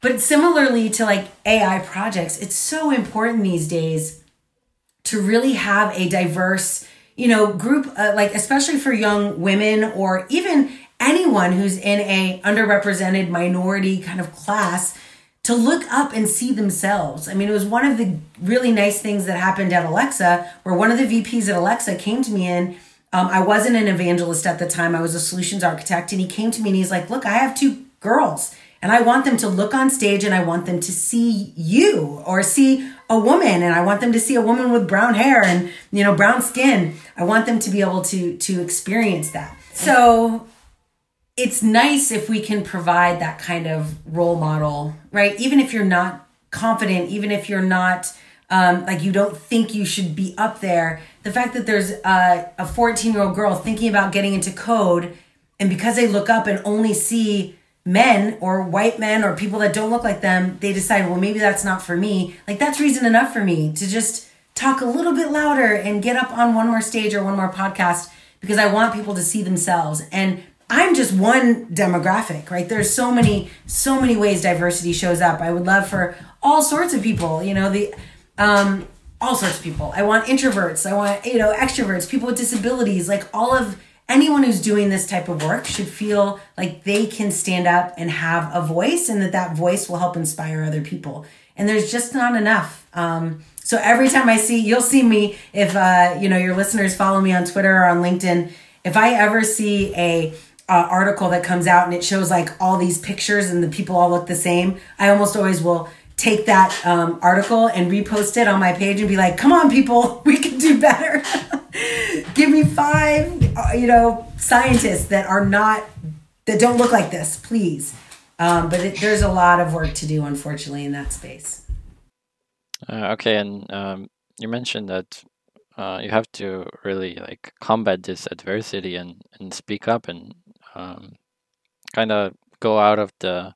but similarly to like AI projects, it's so important these days to really have a diverse you know, group uh, like especially for young women or even anyone who's in a underrepresented minority kind of class to look up and see themselves. I mean, it was one of the really nice things that happened at Alexa, where one of the VPs at Alexa came to me and um, I wasn't an evangelist at the time. I was a solutions architect, and he came to me and he's like, "Look, I have two girls, and I want them to look on stage, and I want them to see you or see a woman and I want them to see a woman with brown hair and you know brown skin. I want them to be able to to experience that. So it's nice if we can provide that kind of role model, right? Even if you're not confident, even if you're not um, like you don't think you should be up there, the fact that there's a, a 14 year old girl thinking about getting into code, and because they look up and only see men or white men or people that don't look like them, they decide, well, maybe that's not for me. Like that's reason enough for me to just talk a little bit louder and get up on one more stage or one more podcast because I want people to see themselves. And I'm just one demographic, right? There's so many, so many ways diversity shows up. I would love for all sorts of people, you know, the um all sorts of people. I want introverts, I want, you know, extroverts, people with disabilities, like all of anyone who's doing this type of work should feel like they can stand up and have a voice and that that voice will help inspire other people. And there's just not enough. Um, so every time I see, you'll see me if uh, you know your listeners follow me on Twitter or on LinkedIn. If I ever see a uh, article that comes out and it shows like all these pictures and the people all look the same, I almost always will take that um, article and repost it on my page and be like, "Come on, people, we can do better. Give me five, uh, you know, scientists that are not that don't look like this, please." Um, but it, there's a lot of work to do, unfortunately, in that space. Uh, okay, and um, you mentioned that uh, you have to really like combat this adversity and and speak up and um, kind of go out of the.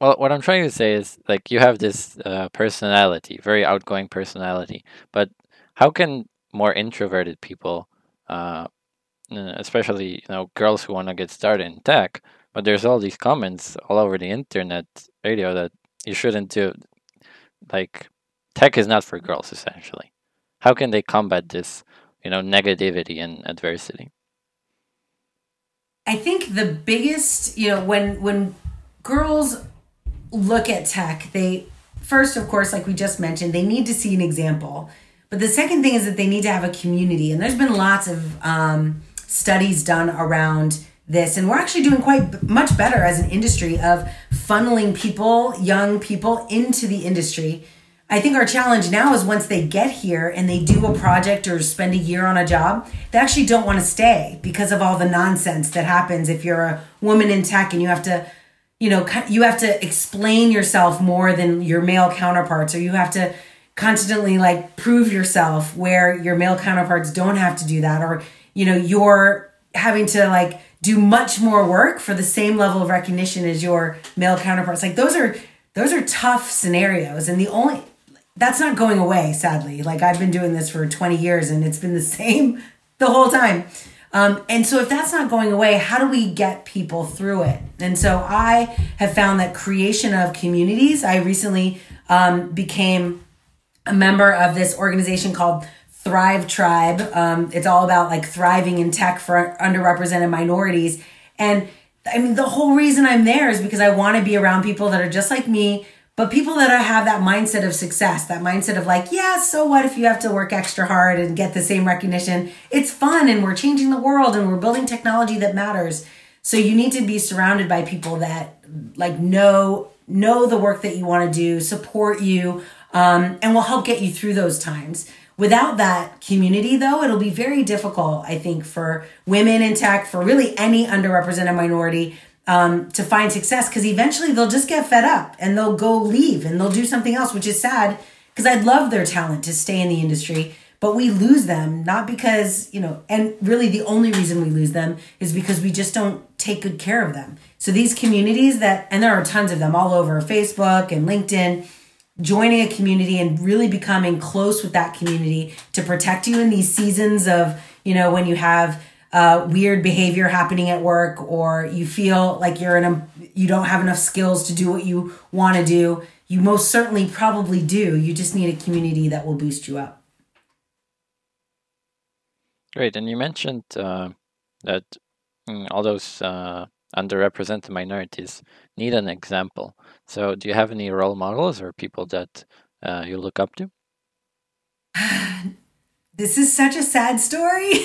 Well, what I'm trying to say is like you have this uh, personality, very outgoing personality, but how can more introverted people, uh, especially you know girls who want to get started in tech, but there's all these comments all over the internet radio that you shouldn't do like tech is not for girls essentially. How can they combat this you know negativity and adversity? I think the biggest you know when when girls look at tech they first of course like we just mentioned they need to see an example but the second thing is that they need to have a community and there's been lots of um, studies done around this and we're actually doing quite much better as an industry of funneling people young people into the industry. I think our challenge now is once they get here and they do a project or spend a year on a job they actually don't want to stay because of all the nonsense that happens if you're a woman in tech and you have to you know you have to explain yourself more than your male counterparts or you have to constantly like prove yourself where your male counterparts don't have to do that or you know you're having to like do much more work for the same level of recognition as your male counterparts. Like those are those are tough scenarios and the only that's not going away sadly. Like I've been doing this for 20 years and it's been the same the whole time. Um, and so if that's not going away, how do we get people through it? And so I have found that creation of communities, I recently um, became a member of this organization called Thrive Tribe. Um, it's all about like thriving in tech for underrepresented minorities. And I mean, the whole reason I'm there is because I want to be around people that are just like me, but people that have that mindset of success, that mindset of like, yeah, so what if you have to work extra hard and get the same recognition? It's fun and we're changing the world and we're building technology that matters. So you need to be surrounded by people that like know know the work that you want to do, support you, um, and will help get you through those times. Without that community, though, it'll be very difficult, I think, for women in tech, for really any underrepresented minority um, to find success because eventually they'll just get fed up and they'll go leave and they'll do something else, which is sad because I'd love their talent to stay in the industry. But we lose them not because, you know, and really the only reason we lose them is because we just don't take good care of them. So these communities that, and there are tons of them all over Facebook and LinkedIn, joining a community and really becoming close with that community to protect you in these seasons of, you know, when you have uh, weird behavior happening at work or you feel like you're in a, you don't have enough skills to do what you want to do. You most certainly probably do. You just need a community that will boost you up. Great. And you mentioned uh, that mm, all those uh, underrepresented minorities need an example. So, do you have any role models or people that uh, you look up to? this is such a sad story.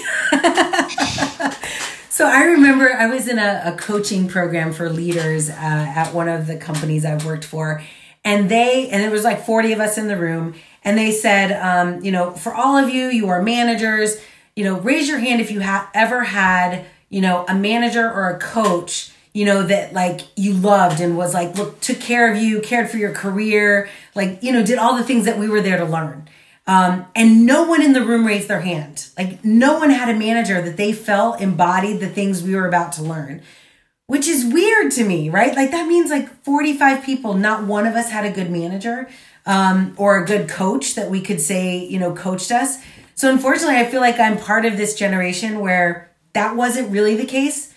so, I remember I was in a, a coaching program for leaders uh, at one of the companies I've worked for. And they, and it was like 40 of us in the room. And they said, um, you know, for all of you, you are managers, you know, raise your hand if you have ever had you know, a manager or a coach, you know, that like you loved and was like, look, took care of you, cared for your career, like, you know, did all the things that we were there to learn. Um, and no one in the room raised their hand. Like, no one had a manager that they felt embodied the things we were about to learn, which is weird to me, right? Like, that means like 45 people, not one of us had a good manager um, or a good coach that we could say, you know, coached us. So, unfortunately, I feel like I'm part of this generation where that wasn't really the case.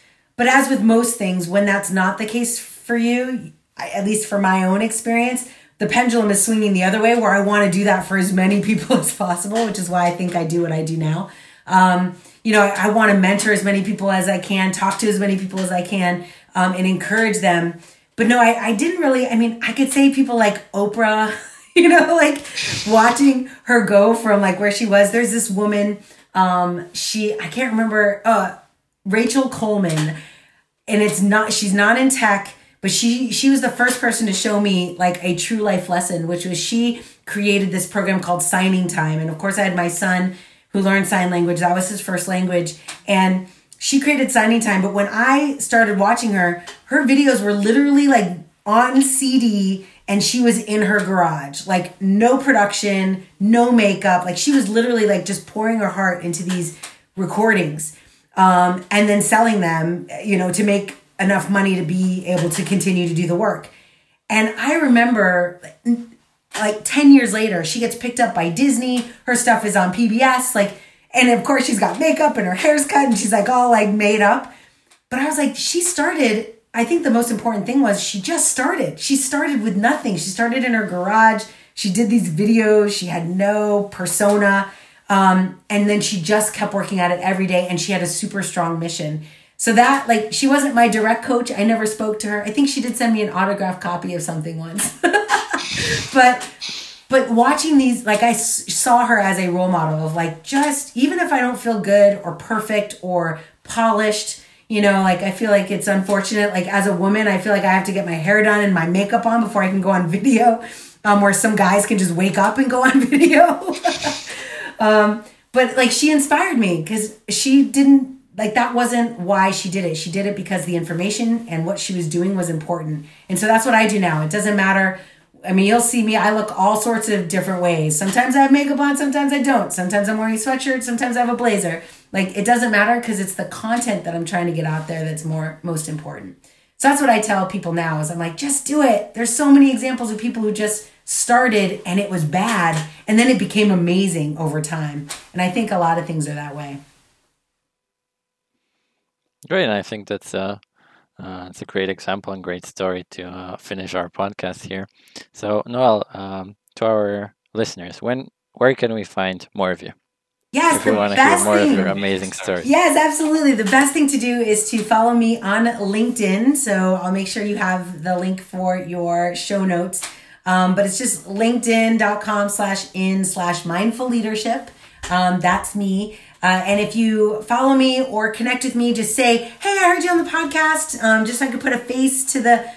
But as with most things, when that's not the case for you, at least for my own experience, the pendulum is swinging the other way where I want to do that for as many people as possible, which is why I think I do what I do now. Um, you know, I, I want to mentor as many people as I can, talk to as many people as I can, um, and encourage them. But no, I, I didn't really, I mean, I could say people like Oprah, you know, like watching her go from like where she was. There's this woman, um, she, I can't remember, uh, Rachel Coleman, and it's not, she's not in tech but she she was the first person to show me like a true life lesson which was she created this program called signing time. And of course i had my son who learned sign language. That was his first language. And she created signing time. But when i started watching her her videos were literally like on cd and she was in her garage. Like no production no makeup. Like she was literally like just pouring her heart into these recordings um, and then selling them you know to make enough money to be able to continue to do the work. And I remember like 10 years later, she gets picked up by Disney. Her stuff is on PBS. Like, and of course, she's got makeup and her hair's cut and she's like all like made up. But I was like, she started. I think the most important thing was she just started. She started with nothing. She started in her garage. She did these videos. She had no persona. Um, and then she just kept working at it every day and she had a super strong mission. So that like she wasn't my direct coach. I never spoke to her. I think she did send me an autographed copy of something once. but but watching these like I saw her as a role model of like just even if I don't feel good or perfect or polished, you know, like I feel like it's unfortunate like as a woman, I feel like I have to get my hair done and my makeup on before I can go on video. Um, where some guys can just wake up and go on video. Um, but like she inspired me because she didn't like that wasn't why she did it. She did it because the information and what she was doing was important. And so that's what I do now. It doesn't matter. I mean, you'll see me. I look all sorts of different ways. Sometimes I have makeup on, sometimes I don't. Sometimes I'm wearing a sweatshirt, sometimes I have a blazer. Like it doesn't matter because it's the content that I'm trying to get out there that's more most important. So that's what I tell people now is I'm like, just do it. There's so many examples of people who just started and it was bad and then it became amazing over time. And I think a lot of things are that way. Great, I think that's a uh, it's a great example and great story to uh, finish our podcast here. So, Noelle, um, to our listeners, when where can we find more of you? Yes, if we want to hear more thing. of your amazing stories. Yes, absolutely. The best thing to do is to follow me on LinkedIn. So I'll make sure you have the link for your show notes. Um, but it's just linkedin.com slash in slash mindful leadership. Um, that's me. Uh, and if you follow me or connect with me, just say, hey, I heard you on the podcast, um, just so I could put a face to the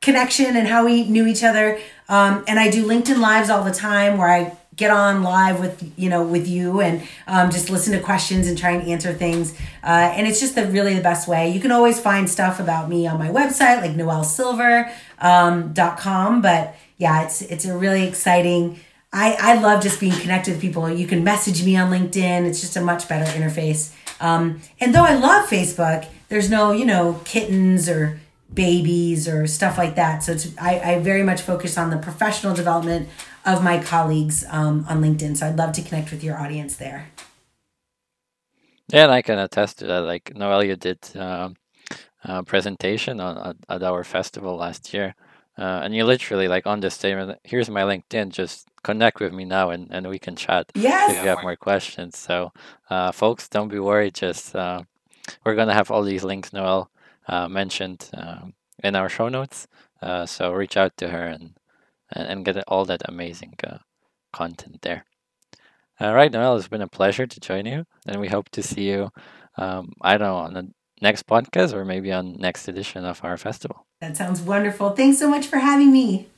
connection and how we knew each other. Um, and I do LinkedIn lives all the time where I get on live with you know with you and um, just listen to questions and try and answer things uh, and it's just the really the best way you can always find stuff about me on my website like noellesilver.com um, but yeah it's it's a really exciting I, I love just being connected with people. You can message me on LinkedIn. It's just a much better interface. Um, and though I love Facebook, there's no, you know, kittens or babies or stuff like that. So I, I very much focus on the professional development of my colleagues um, on LinkedIn. So I'd love to connect with your audience there. Yeah, and I can attest to that. Like you did um, a presentation on at our festival last year, uh, and you literally like on the statement, here's my LinkedIn, just connect with me now and, and we can chat yes. if you have more questions. So, uh, folks, don't be worried. Just uh, we're gonna have all these links Noelle uh, mentioned um, in our show notes. Uh, so reach out to her and and get all that amazing uh, content there. All right, Noelle, it's been a pleasure to join you, and we hope to see you. Um, I don't know on the next podcast or maybe on next edition of our festival. That sounds wonderful. Thanks so much for having me.